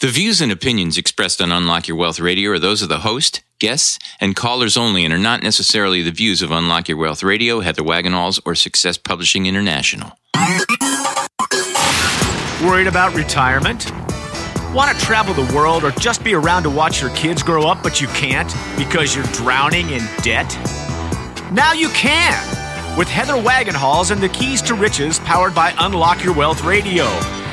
The views and opinions expressed on Unlock Your Wealth Radio are those of the host, guests, and callers only and are not necessarily the views of Unlock Your Wealth Radio, Heather Wagenhals, or Success Publishing International. Worried about retirement? Want to travel the world or just be around to watch your kids grow up, but you can't because you're drowning in debt? Now you can! With Heather Wagenhals and the Keys to Riches powered by Unlock Your Wealth Radio.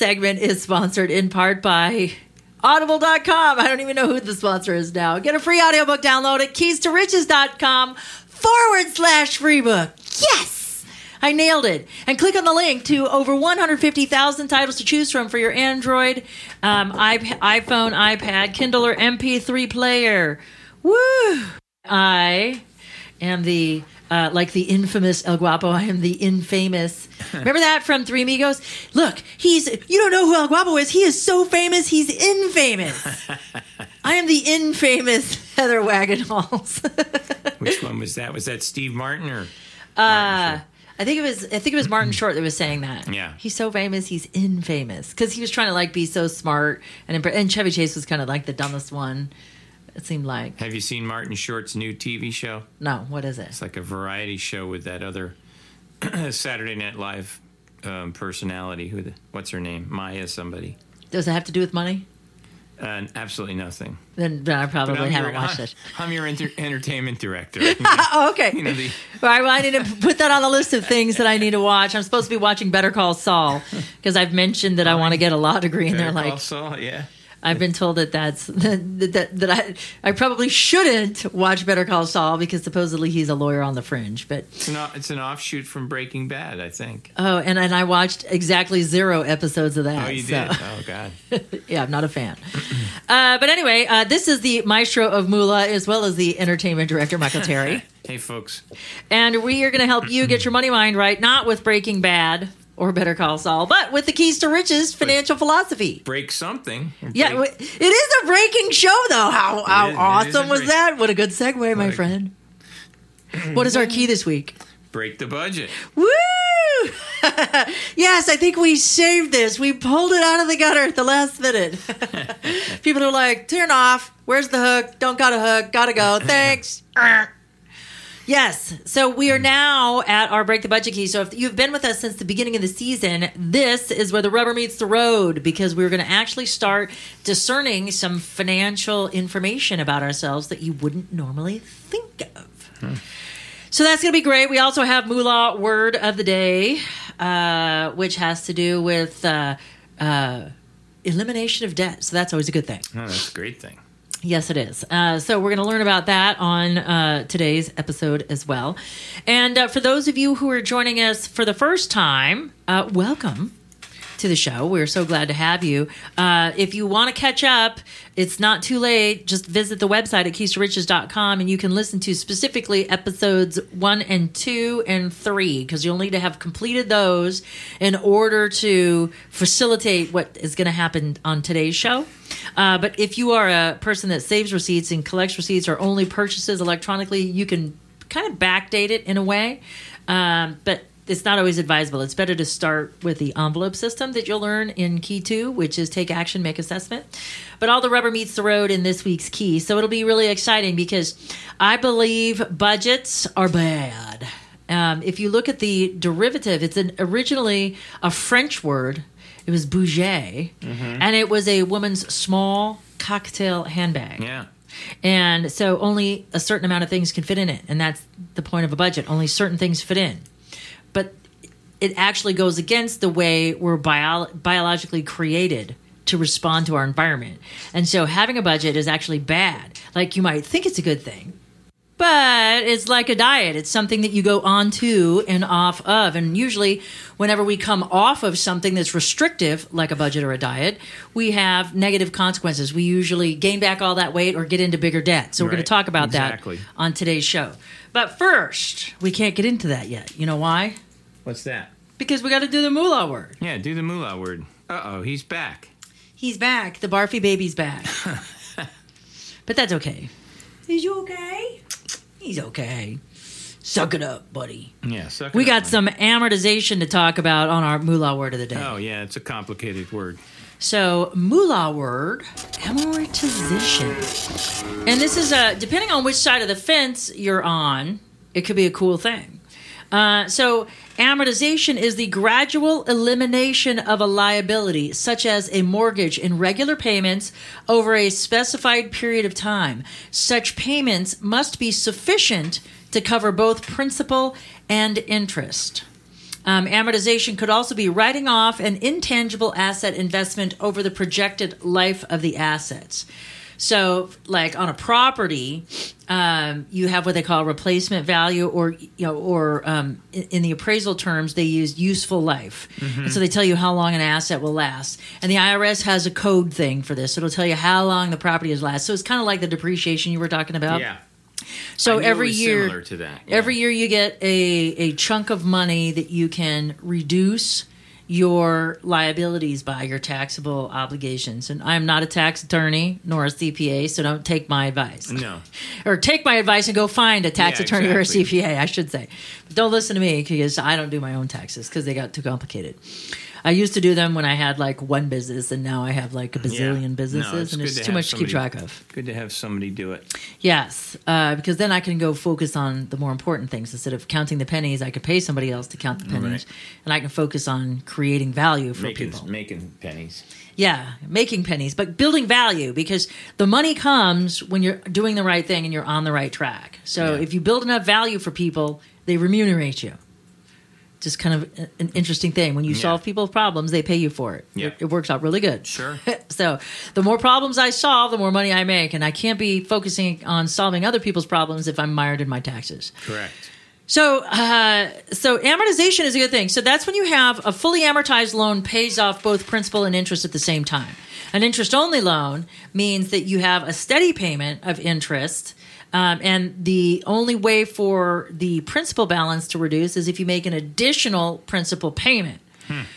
Segment is sponsored in part by Audible.com. I don't even know who the sponsor is now. Get a free audiobook download at keys-to-riches.com forward slash free book. Yes! I nailed it. And click on the link to over 150,000 titles to choose from for your Android, um, iP- iPhone, iPad, Kindle, or MP3 player. Woo! I am the uh, like the infamous El Guapo. I am the infamous. Remember that from Three Amigos? Look, he's. You don't know who El Guapo is. He is so famous. He's infamous. I am the infamous Heather Wagenhals. Which one was that? Was that Steve Martin or? Uh, I think it was. I think it was Martin Short that was saying that. Yeah. he's so famous. He's infamous because he was trying to like be so smart, and impre- and Chevy Chase was kind of like the dumbest one. It seemed like. Have you seen Martin Short's new TV show? No, what is it? It's like a variety show with that other Saturday Night Live um, personality. Who? The, what's her name? Maya somebody. Does it have to do with money? Uh, absolutely nothing. Then, then I probably haven't your, watched I'm, it. I'm your enter- entertainment director. Oh, okay. You know, the- All right, well, I need to put that on the list of things that I need to watch. I'm supposed to be watching Better Call Saul because I've mentioned that I want to get a law degree, and they're Better Call Saul, yeah. I've been told that that's that that, that I I probably shouldn't watch Better Call Saul because supposedly he's a lawyer on the fringe. But It's an, it's an offshoot from Breaking Bad, I think. oh, and and I watched exactly zero episodes of that. Oh, you so- did? Oh, God. yeah, I'm not a fan. Uh, but anyway, uh, this is the maestro of Moolah as well as the entertainment director Michael Terry. Hey, folks. And we are going to help you get your money mind right, not with Breaking Bad or Better Call Saul, but with the Keys to Riches financial philosophy. Break something. Yeah, Break- w- it is a breaking show, though. How, how is- awesome was break- that? What a good segue, my friend. What is our key this week? break the budget. Woo! yes, I think we saved this. We pulled it out of the gutter at the last minute. People are like, turn off. Where's the hook? Don't got a hook. Gotta go. Thanks. Yes. So we are now at our break the budget key. So if you've been with us since the beginning of the season, this is where the rubber meets the road because we're going to actually start discerning some financial information about ourselves that you wouldn't normally think of. So that's going to be great. We also have Moolah word of the day, uh, which has to do with uh, uh, elimination of debt. So that's always a good thing. Oh, that's a great thing. Yes, it is. Uh, so we're going to learn about that on uh, today's episode as well. And uh, for those of you who are joining us for the first time, uh, welcome to the show. We're so glad to have you. Uh, if you want to catch up, it's not too late. Just visit the website at keys2riches.com and you can listen to specifically episodes one and two and three because you'll need to have completed those in order to facilitate what is going to happen on today's show. Uh, but if you are a person that saves receipts and collects receipts or only purchases electronically, you can kind of backdate it in a way. Um, but it's not always advisable. It's better to start with the envelope system that you'll learn in Key 2, which is take action, make assessment. But all the rubber meets the road in this week's Key. So it'll be really exciting because I believe budgets are bad. Um, if you look at the derivative, it's an originally a French word. It was bouger, and it was a woman's small cocktail handbag. Yeah. And so only a certain amount of things can fit in it. And that's the point of a budget. Only certain things fit in. But it actually goes against the way we're bio- biologically created to respond to our environment. And so having a budget is actually bad. Like you might think it's a good thing, but it's like a diet. It's something that you go on to and off of. And usually, whenever we come off of something that's restrictive, like a budget or a diet, we have negative consequences. We usually gain back all that weight or get into bigger debt. So, we're going to talk about Exactly. that on today's show. But first, we can't get into that yet. You know why? What's that? Because we got to do the moolah word. Yeah, do the moolah word. Uh oh, he's back. He's back. The barfy baby's back. but that's okay. Is you okay? He's okay. Suck it up, buddy. Yeah, suck We it got up, some amortization to talk about on our moolah word of the day. Oh yeah, it's a complicated word. So, moolah word, amortization. And this is a, depending on which side of the fence you're on, it could be a cool thing. Uh, so, amortization is the gradual elimination of a liability, such as a mortgage, in regular payments over a specified period of time. Such payments must be sufficient to cover both principal and interest. Um, amortization could also be writing off an intangible asset investment over the projected life of the assets. So, like on a property, um, you have what they call replacement value, or you know, or um, in, in the appraisal terms, they use useful life. And so they tell you how long an asset will last. And the IRS has a code thing for this. It'll tell you how long the property has last. So it's kind of like the depreciation you were talking about. yeah. So I knew it every year, similar to that. yeah. Every year you get a, a chunk of money that you can reduce your liabilities by your taxable obligations. And I'm not a tax attorney nor a CPA, so don't take my advice. No. Or take my advice and go find a tax Yeah, attorney exactly. or a CPA, I should say. But don't listen to me because I don't do my own taxes because they got too complicated. I used to do them when I had like one business, and now I have like a Yeah. bazillion No, businesses, and it's to too much to keep track of. Good to have somebody do it. Yes, uh, because then I can go focus on the more important things instead of counting the pennies. I could pay somebody else to count the pennies, Right. and I can focus on creating value for Making people. making pennies. Yeah, making pennies, but building value because the money comes when you're doing the right thing and you're on the right track. So Yeah. if you build enough value for people, they remunerate you. Just kind of an interesting thing. When you Yeah. solve people's problems, they pay you for it. Yeah. It, it works out really good. Sure. so the more problems I solve, the more money I make, and I can't be focusing on solving other people's problems if I'm mired in my taxes. Correct. So, uh, so amortization is a good thing. So that's when you have a fully amortized loan pays off both principal and interest at the same time. An interest only loan means that you have a steady payment of interest. Um, and the only way for the principal balance to reduce is if you make an additional principal payment.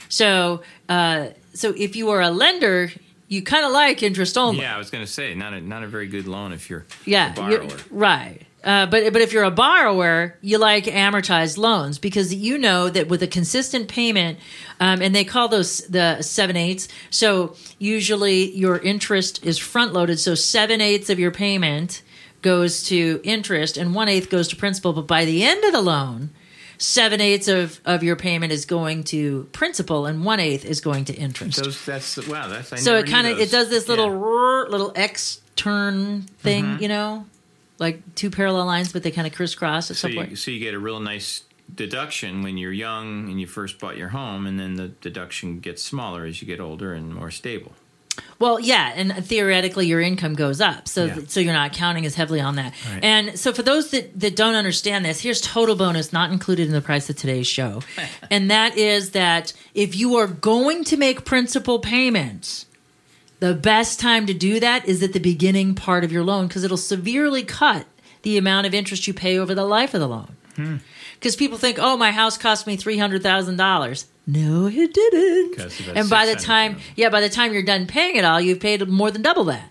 So, uh, so if you are a lender, you kind of like interest only. Yeah, I was going to say not a not a very good loan if you're Yeah, a you're- right. Uh, but but if you're a borrower, you like amortized loans because you know that with a consistent payment, um, and they call those the seven eighths. So usually your interest is front loaded. So seven eighths of your payment goes to interest, and one eighth goes to principal. But by the end of the loan, seven eighths of, of your payment is going to principal, and one eighth is going to interest. Those that's wow. That's I so it kind of it does this little Yeah. rrr, little X turn thing, Mm-hmm. you know, like two parallel lines, but they kind of crisscross at So some you, point. so you get a real nice deduction when you're young and you first bought your home, and then the deduction gets smaller as you get older and more stable. Well, yeah, and theoretically your income goes up, so Yeah. so you're not counting as heavily on that. Right. And so for those that that don't understand this, here's total bonus not included in the price of today's show, and that is that if you are going to make principal payments. The best time to do that is at the beginning part of your loan because it'll severely cut the amount of interest you pay over the life of the loan. Hmm. Because people think, oh, my house cost me three hundred thousand dollars. No, it didn't. And by the 600,000. time, yeah, by the time you're done paying it all, you've paid more than double that.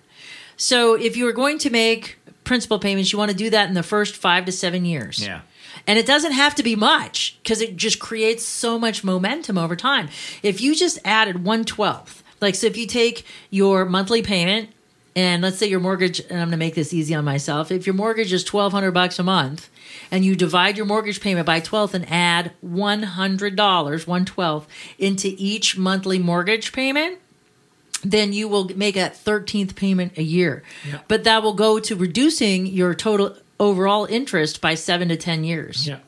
So if you are going to make principal payments, you want to do that in the first five to seven years. Yeah. And it doesn't have to be much because it just creates so much momentum over time. If you just added one twelfth, like so, if you take your monthly payment and let's say your mortgage, and I'm going to make this easy on myself. If your mortgage is twelve hundred bucks a month, and you divide your mortgage payment by twelve and add one hundred dollars, one twelfth, into each monthly mortgage payment, then you will make a 13th payment a year. But that will go to reducing your total overall interest by seven to 10 years, Yeah.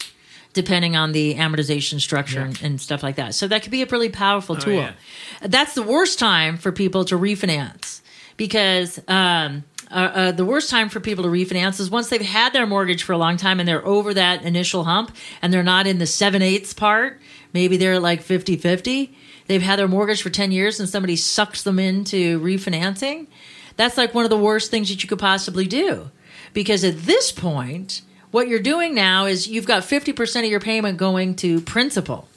depending on the amortization structure and, and stuff like that. So that could be a really powerful oh, tool. yeah. That's the worst time for people to refinance because um, uh, uh, the worst time for people to refinance is once they've had their mortgage for a long time and they're over that initial hump and they're not in the seven eighths part. Maybe they're like 50 50. They've had their mortgage for 10 years and somebody sucks them into refinancing. That's like one of the worst things that you could possibly do. Because at this point, what you're doing now is you've got 50% of your payment going to principal.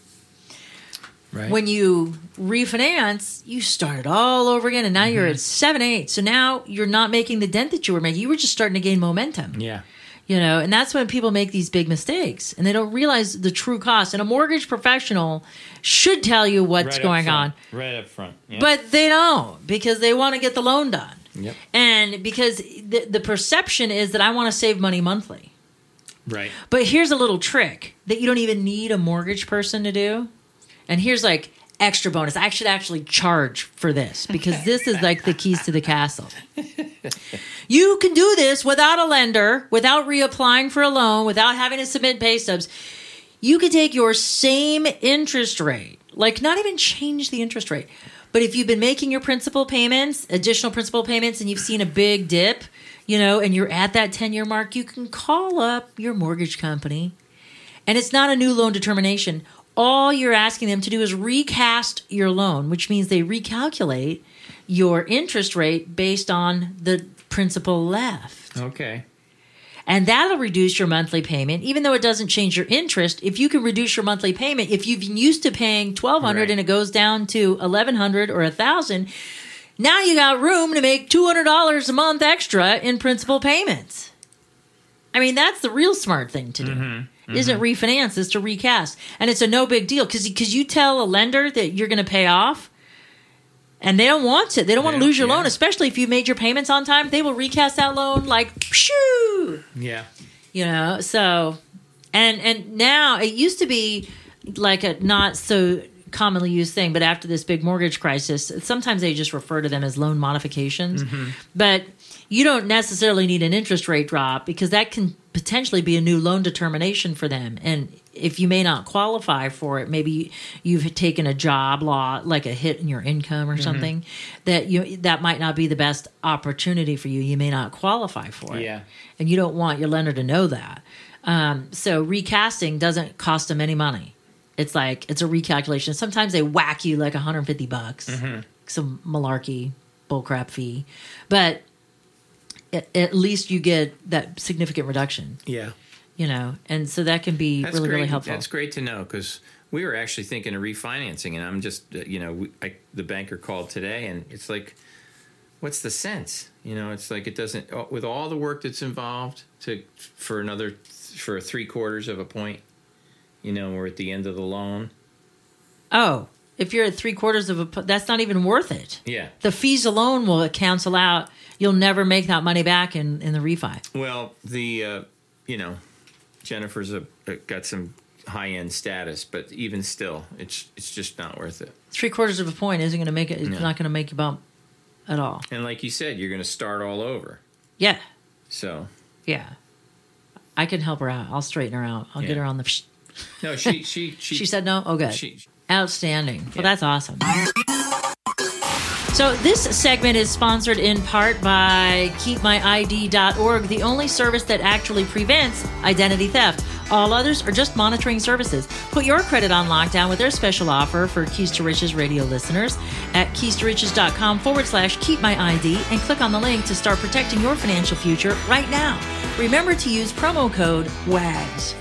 Right. When you refinance, you start it all over again, and now you're at mm-hmm. seven eight. So now you're not making the dent that you were making. You were just starting to gain momentum. yeah. You know, and that's when people make these big mistakes and they don't realize the true cost. And a mortgage professional should tell you what's Right going on. Right up front. Yeah. but they don't because they want to get the loan done. Yep. And because the, the perception is that I want to save money monthly. Right. But here's a little trick that you don't even need a mortgage person to do. And here's like extra bonus. I should actually charge for this because this is like the keys to the castle. You can do this without a lender, without reapplying for a loan, without having to submit pay stubs. You could take your same interest rate, like not even change the interest rate. But if you've been making your principal payments, additional principal payments, and you've seen a big dip, you know, and you're at that 10 year mark, you can call up your mortgage company. And it's not a new loan determination. All you're asking them to do is recast your loan, which means they recalculate your interest rate based on the principal left. Okay. And that'll reduce your monthly payment, even though it doesn't change your interest. If you can reduce your monthly payment, if you've been used to paying twelve hundred Right. and it goes down to eleven hundred or a thousand, now you got room to make two hundred dollars a month extra in principal payments. I mean, that's the real smart thing to do. Mm-hmm. Isn't mm-hmm. refinance? it's to recast, and it's a no big deal because because you tell a lender that you're going to pay off, and they don't want to. They don't want to lose your don't- loan, especially if you made your payments on time. They will recast that loan like shoo Yeah. you know so and and now it used to be like a not so commonly used thing but after this big mortgage crisis sometimes they just refer to them as loan modifications mm-hmm. but you don't necessarily need an interest rate drop because that can potentially be a new loan determination for them and if you may not qualify for it maybe you've taken a job law like a hit in your income or something that you that might not be the best opportunity for you you may not qualify for it Yeah. and you don't want your lender to know that. Um, so recasting doesn't cost them any money. It's like it's a recalculation. Sometimes they whack you like 150 bucks, some malarkey bullcrap fee, but at, at least you get that significant reduction. Yeah. You know, and so that can be That's really great. really helpful. That's great to know because we were actually thinking of refinancing, and I'm just, uh, you know, we, I, the banker called today, and it's like, what's the sense? You know, it's like it doesn't uh, with all the work that's involved to for another for three quarters of a point. You know, we're at the end of the loan. Oh, if you're at three quarters of a, that's not even worth it. Yeah. The fees alone will cancel out. You'll never make that money back in in the refi. Well, the uh, you know, Jennifer's a, uh, got some high end status, but even still, it's it's just not worth it. Three quarters of a point isn't going to make it. It's No. not going to make you bump at all. And like you said, you're going to start all over. Yeah. So Yeah. I can help her out. I'll straighten her out. I'll get her on the. Psh- no, she she she, she said no. Oh, good. she Outstanding. Well, that's awesome. So, this segment is sponsored in part by KeepMyID.org, the only service that actually prevents identity theft. All others are just monitoring services. Put your credit on lockdown with their special offer for Keys to Riches radio listeners at keys2riches.com forward slash keep my ID and click on the link to start protecting your financial future right now. Remember to use promo code WAGS.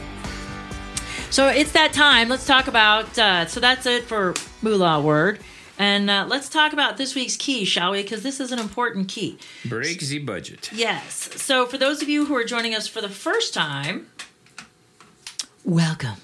So it's that time. Let's talk about. Uh, so that's it for Moolah Word. And uh, let's talk about this week's key, shall we? Because this is an important key. break the budget. Yes. So for those of you who are joining us for the first time, welcome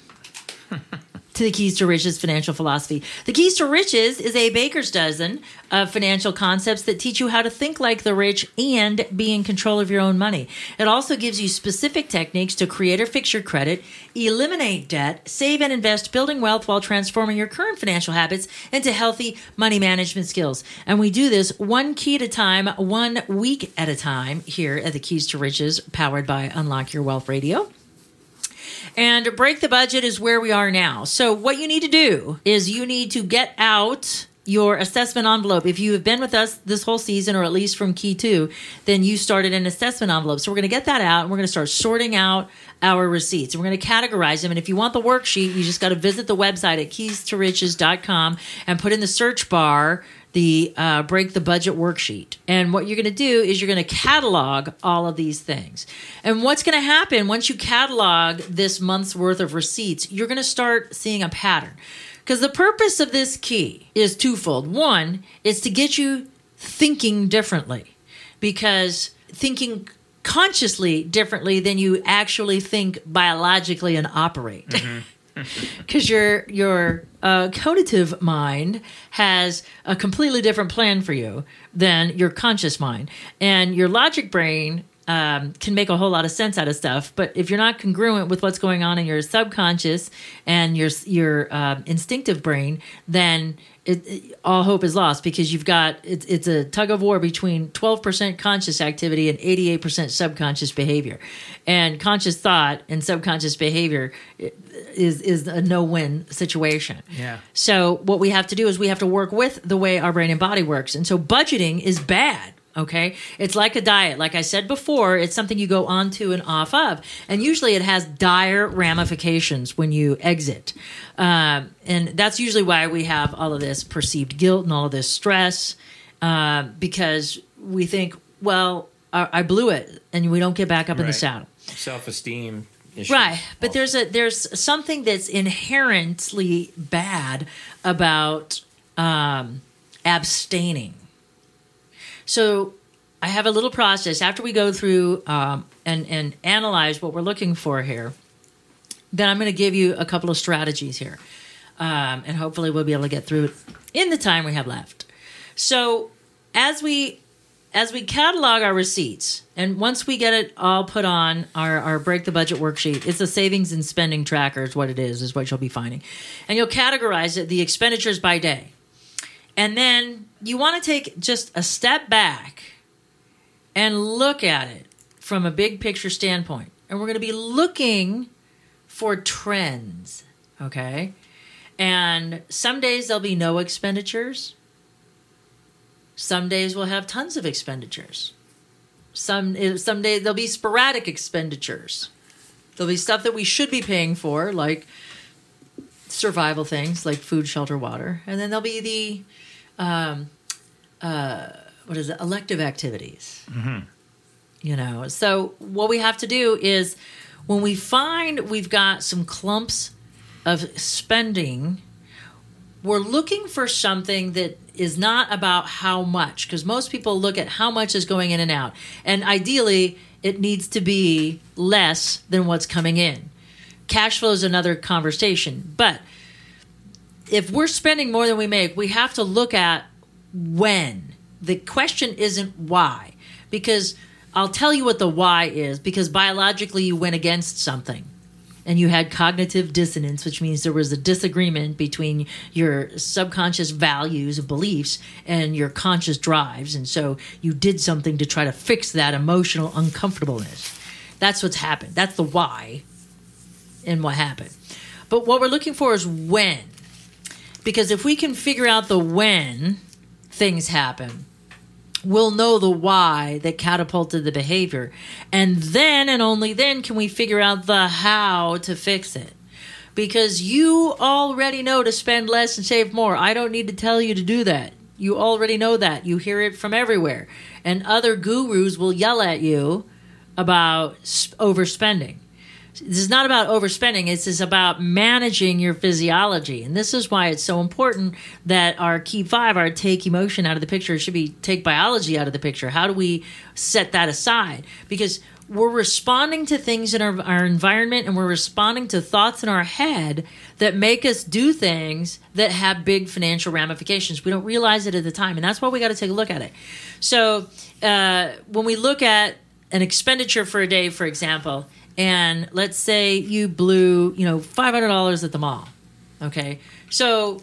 to the Keys to Riches financial philosophy. The Keys to Riches is a baker's dozen of financial concepts that teach you how to think like the rich and be in control of your own money. It also gives you specific techniques to create or fix your credit, eliminate debt, save and invest, building wealth while transforming your current financial habits into healthy money management skills. And we do this one key at a time, one week at a time here at the Keys to Riches, powered by Unlock Your Wealth Radio. And break the budget is where we are now. So, what you need to do is you need to get out your assessment envelope. If you have been with us this whole season, or at least from Key 2, then you started an assessment envelope. So we're going to get that out and we're going to start sorting out our receipts. We're going to categorize them. And if you want the worksheet, you just got to visit the website at keys2riches.com and put in the search bar the uh, break the budget worksheet. And what you're going to do is you're going to catalog all of these things. And what's going to happen once you catalog this month's worth of receipts, you're going to start seeing a pattern. Because the purpose of this key is twofold. One is to get you thinking differently, because thinking consciously differently than you actually think biologically and operate. Because your your uh, cognitive mind has a completely different plan for you than your conscious mind, and your logic brain um, can make a whole lot of sense out of stuff. But if you're not congruent with what's going on in your subconscious and your your uh, instinctive brain, then it, it- all hope is lost because you've got it's it's a tug of war between 12% conscious activity and 88% subconscious behavior, and conscious thought and subconscious behavior is is a no win situation. Yeah. So what we have to do is we have to work with the way our brain and body works. And so budgeting is bad. Okay. It's like a diet. Like I said before, it's something you go onto and off of. And usually it has dire ramifications when you exit. Um, and that's usually why we have all of this perceived guilt and all of this stress uh, because we think, well, I, I blew it and we don't get back up in the saddle. Self esteem. Issue. Right, but there's a there's something that's inherently bad about um, abstaining. So I have a little process after we go through um, and and analyze what we're looking for here. Then I'm going to give you a couple of strategies here, um, and hopefully we'll be able to get through it in the time we have left. So as we as we catalog our receipts, and once we get it all put on our, our break the budget worksheet, it's a savings and spending tracker, is what it is, is what you'll be finding. And you'll categorize it, the expenditures by day. And then you want to take just a step back and look at it from a big picture standpoint. And we're going to be looking for trends, okay? And some days there'll be no expenditures. Some days we'll have tons of expenditures. Some eh, some days there'll be sporadic expenditures. There'll be stuff that we should be paying for, like survival things like food, shelter, water, and then there'll be the um, uh, what is it? Elective activities. You know, so what we have to do is when we find we've got some clumps of spending we're looking for something that is not about how much because most people look at how much is going in and out and ideally it needs to be less than what's coming in cash flow is another conversation but if we're spending more than we make we have to look at when the question isn't why because i'll tell you what the why is because biologically you went against something and you had cognitive dissonance, which means there was a disagreement between your subconscious values and beliefs and your conscious drives. And so you did something to try to fix that emotional uncomfortableness. That's what's happened. That's the why and what happened. But what we're looking for is when. Because if we can figure out the when things happen, we'll know the why that catapulted the behavior. And then and only then can we figure out the how to fix it. Because you already know to spend less and save more. I don't need to tell you to do that. You already know that. You hear it from everywhere. And other gurus will yell at you about overspending. This is not about overspending. It's just about managing your physiology. And this is why it's so important that our key five, our take emotion out of the picture, should be take biology out of the picture. How do we set that aside? Because we're responding to things in our, our environment and we're responding to thoughts in our head that make us do things that have big financial ramifications. We don't realize it at the time. And that's why we got to take a look at it. So uh, when we look at an expenditure for a day, for example, and let's say you blew, you know, five hundred dollars at the mall. Okay, so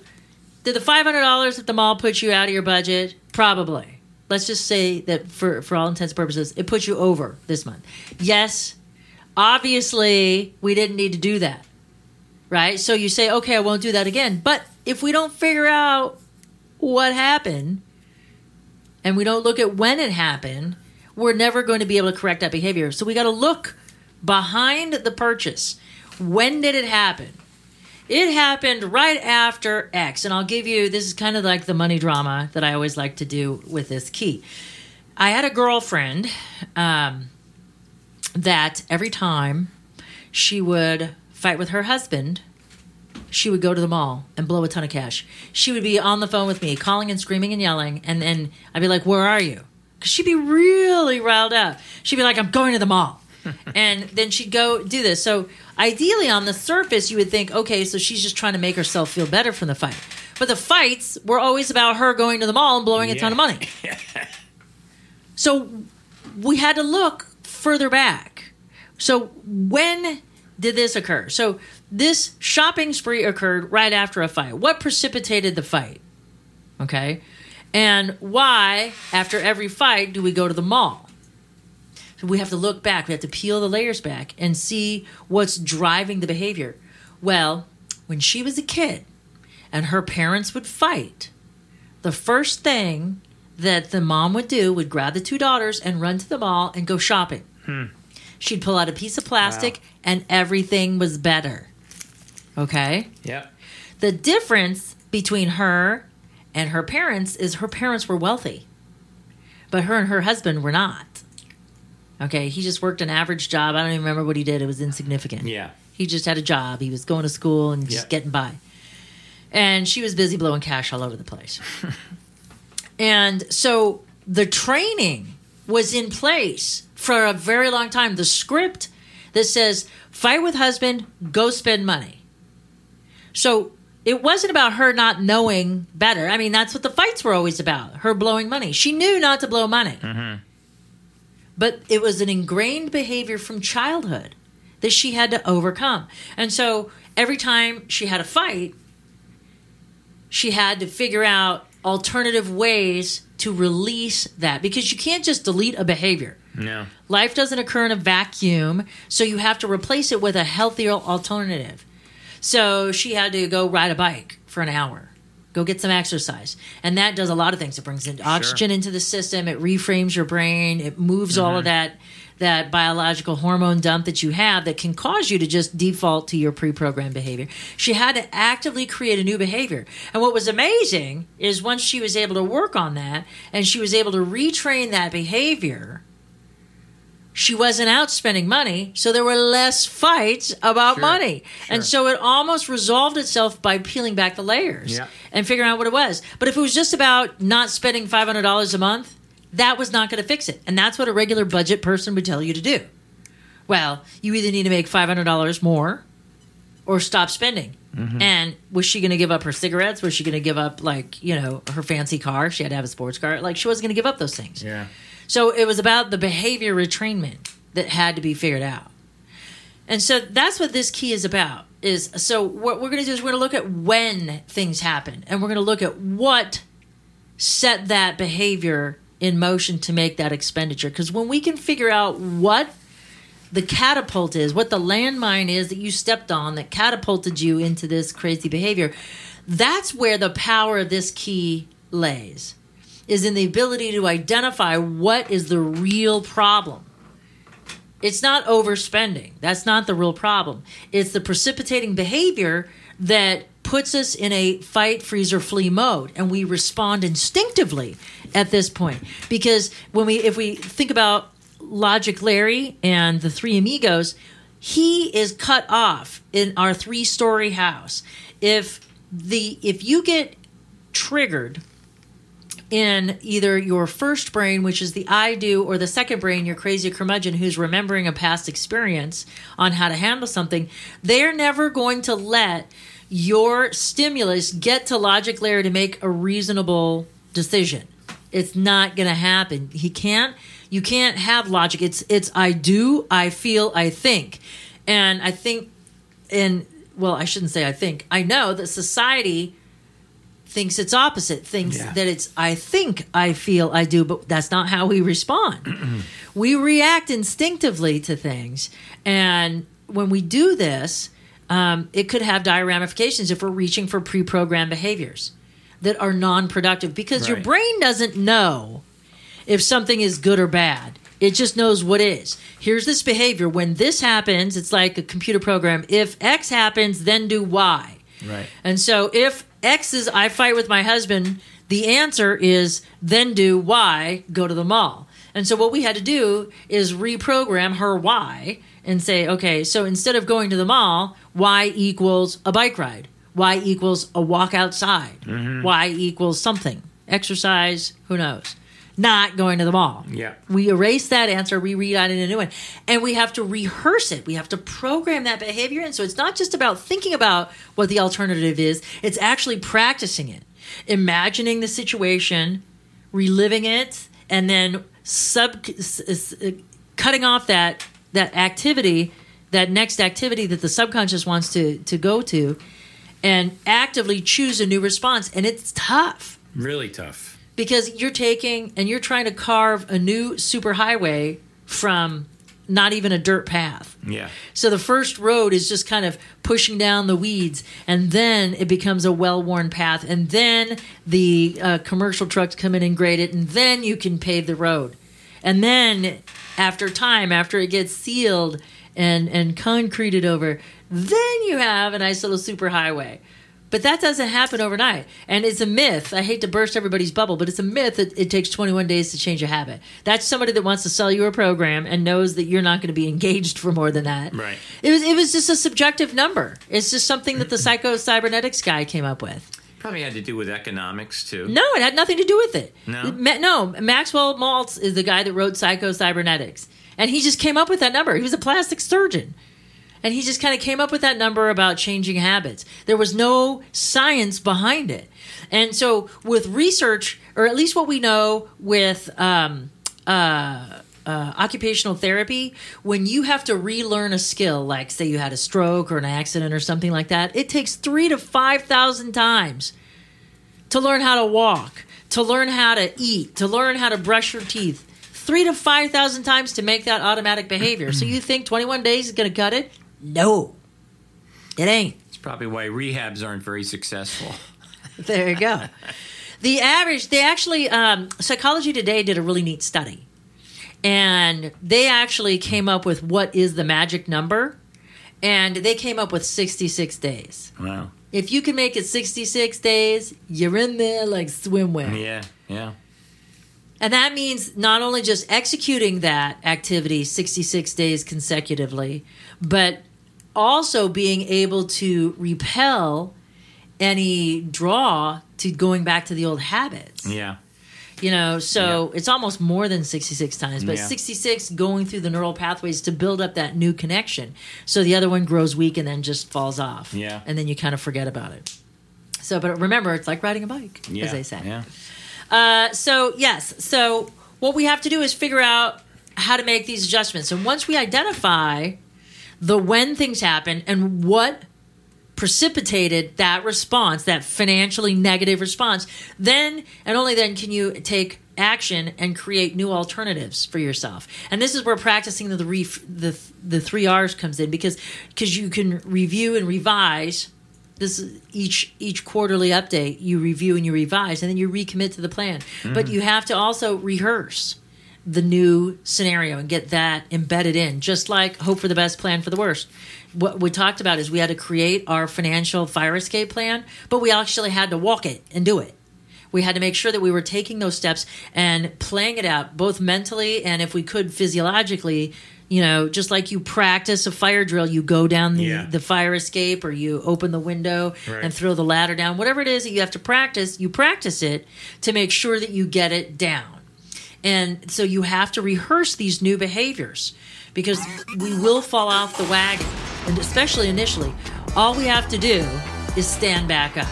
did the five hundred dollars at the mall put you out of your budget? Probably. Let's just say that for for all intents and purposes, it put you over this month. Yes, obviously we didn't need to do that, right? So you say, okay, I won't do that again. But if we don't figure out what happened and we don't look at when it happened, we're never going to be able to correct that behavior. So we got to look behind the purchase. When did it happen? It happened right after X. And I'll give you this is kind of like the money drama that I always like to do with this key. I had a girlfriend um, that every time she would fight with her husband, she would go to the mall and blow a ton of cash. She would be on the phone with me, calling and screaming and yelling, and then I'd be like, "Where are you?" Because she'd be really riled up. She'd be like, "I'm going to the mall," and then she'd go do this. So ideally, on the surface, you would think, okay, so she's just trying to make herself feel better from the fight. But the fights were always about her going to the mall and blowing a ton of money. so we had to look further back. So when did this occur? So this shopping spree occurred right after a fight. What precipitated the fight? Okay. And why, after every fight, do we go to the mall? We have to look back. We have to peel the layers back and see what's driving the behavior. Well, when she was a kid and her parents would fight, the first thing that the mom would do would grab the two daughters and run to the mall and go shopping. Hmm. She'd pull out a piece of plastic Wow. and everything was better. Okay? Yeah. The difference between her and her parents is her parents were wealthy, but her and her husband were not. Okay, he just worked an average job. I don't even remember what he did. It was insignificant. Yeah. He just had a job. He was going to school and just Yeah. getting by. And she was busy blowing cash all over the place. and so the training was in place for a very long time. The script that says, fight with husband, go spend money. So it wasn't about her not knowing better. I mean, that's what the fights were always about her blowing money. She knew not to blow money. Mm-hmm. But it was an ingrained behavior from childhood that she had to overcome. And so every time she had a fight, she had to figure out alternative ways to release that because you can't just delete a behavior. No. Life doesn't occur in a vacuum, so you have to replace it with a healthier alternative. So she had to go ride a bike for an hour, go get some exercise. And that does a lot of things. It brings in oxygen into the system, it reframes your brain, it moves all of mm-hmm. that that biological hormone dump that you have that can cause you to just default to your pre-programmed behavior. She had to actively create a new behavior. And what was amazing is once she was able to work on that and she was able to retrain that behavior, she wasn't out spending money, so there were less fights about Sure, money. And so it almost resolved itself by peeling back the layers Yeah. and figuring out what it was. But if it was just about not spending $500 a month, that was not going to fix it. And that's what a regular budget person would tell you to do. Well, you either need to make $500 more or stop spending. Mm-hmm. And was she going to give up her cigarettes? Was she going to give up, like, you know, her fancy car? She had to have a sports car. Like, she wasn't going to give up those things. Yeah. So it was about the behavior retrainment that had to be figured out. And so that's what this key is about. Is so what we're going to do is we're going to look at when things happen and we're going to look at what set that behavior in motion to make that expenditure because when we can figure out what the catapult is, what the landmine is that you stepped on that catapulted you into this crazy behavior, that's where the power of this key lays. Is in the ability to identify what is the real problem. It's not overspending. That's not the real problem. It's the precipitating behavior that puts us in a fight, freeze, or flee mode, and we respond instinctively at this point. Because when we, if we think about Logic Larry and the Three Amigos, he is cut off in our three-story house. If the if you get triggered in either your first brain, which is the I do, or the second brain, your crazy curmudgeon who's remembering a past experience on how to handle something, they're never going to let your stimulus get to Logic Larry to make a reasonable decision. It's not going to happen. He can't. You can't have logic. It's it's I do, I feel, I think, and I think, and well, I shouldn't say I think. I know that society thinks it's opposite thinks Yeah. that it's i think i feel i do but that's not how we respond we react instinctively to things and when we do this um, it could have dire ramifications if we're reaching for pre-programmed behaviors that are non-productive because your brain doesn't know if something is good or bad. It just knows what is. Here's this behavior. When this happens, it's like a computer program. If X happens, then do Y. Right. And so if X is I fight with my husband, the answer is then do Y, go to the mall. And so what we had to do is reprogram her Y and say, okay, so instead of going to the mall, Y equals a bike ride. Y equals a walk outside. Mm-hmm. Y equals something. Exercise, who knows? Not going to the mall. Yeah. We erase that answer, we rewrite it in a new one. And we have to rehearse it. We have to program that behavior And So it's not just about thinking about what the alternative is, it's actually practicing it. Imagining the situation, reliving it, and then sub uh, cutting off that that activity, that next activity that the subconscious wants to to go to and actively choose a new response. And it's tough Really tough. Because you're taking and you're trying to carve a new superhighway from not even a dirt path. Yeah. So the first road is just kind of pushing down the weeds, and then it becomes a well-worn path, and then the uh, commercial trucks come in and grade it, and then you can pave the road, and then after time, after it gets sealed and and concreted over, then you have a nice little superhighway. But that doesn't happen overnight. And it's a myth. I hate to burst everybody's bubble, but it's a myth that it takes 21 days to change a habit. That's somebody that wants to sell you a program and knows that you're not going to be engaged for more than that. Right. It was it was just a subjective number. It's just something that the psycho cybernetics guy came up with. Probably had to do with economics too. No, it had nothing to do with it. No? Ma- no. Maxwell Maltz is the guy that wrote Psycho Cybernetics, and he just came up with that number. He was a plastic surgeon, and he just kind of came up with that number about changing habits. There was no science behind it, and so with research, or at least what we know with. Um, uh, uh, occupational therapy, when you have to relearn a skill, like say you had a stroke or an accident or something like that, it takes three to five thousand times to learn how to walk, to learn how to eat, to learn how to brush your teeth. Three to 5,000 times to make that automatic behavior. so you think 21 days is going to cut it? No, it ain't. It's probably why rehabs aren't very successful. There you go. the average, they actually, um, Psychology Today did a really neat study. And they actually came up with what is the magic number. And they came up with 66 days. Wow. If you can make it 66 days, you're in there like swimwear. Yeah. Yeah. And that means not only just executing that activity 66 days consecutively, but also being able to repel any draw to going back to the old habits. Yeah. You know, so it's almost more than 66 times, but Yeah. 66 going through the neural pathways to build up that new connection. So the other one grows weak and then just falls off. Yeah. And then you kind of forget about it. So, but remember, it's like riding a bike, Yeah. as they say. Yeah. Uh, so yes, so what we have to do is figure out how to make these adjustments. And once we identify the when things happen and what precipitated that response, that financially negative response, then and only then can you take action and create new alternatives for yourself. And this is where practicing the the the, the 3 R's comes in because because you can review and revise. This is each each quarterly update you review and you revise and then you recommit to the plan. But mm. you have to also rehearse the new scenario and get that embedded in just like hope for the best plan for the worst. What we talked about is we had to create our financial fire escape plan but we actually had to walk it and do it. We had to make sure that we were taking those steps and playing it out both mentally and if we could physiologically. You know just like you practice a fire drill you go down the, Yeah. the fire escape or you open the window Right. and throw the ladder down. Whatever it is that you have to practice you practice it to make sure that you get it down and so you have to rehearse these new behaviors because we will fall off the wagon. And especially initially all we have to do is stand back up.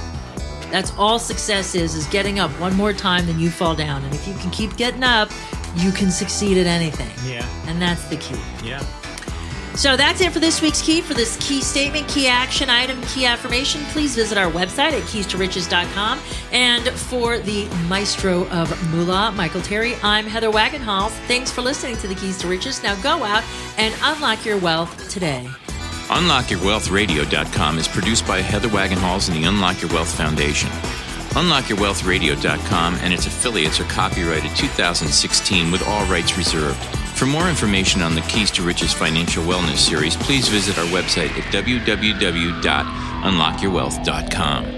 That's all success is is getting up one more time than you fall down. And if you can keep getting up you can succeed at anything. Yeah. and that's the key. Yeah. So that's it for this week's key. For this key statement, key action item, key affirmation, please visit our website at keys2riches.com. And for the maestro of moolah, Michael Terry, I'm Heather Wagenhals. Thanks for listening to the Keys to Riches. Now go out and unlock your wealth today. UnlockYourWealthRadio.com is produced by Heather Wagenhals and the Unlock Your Wealth Foundation. UnlockYourWealthRadio.com and its affiliates are copyrighted 2016 with all rights reserved. For more information on the Keys to Riches Financial Wellness series, please visit our website at www.unlockyourwealth.com.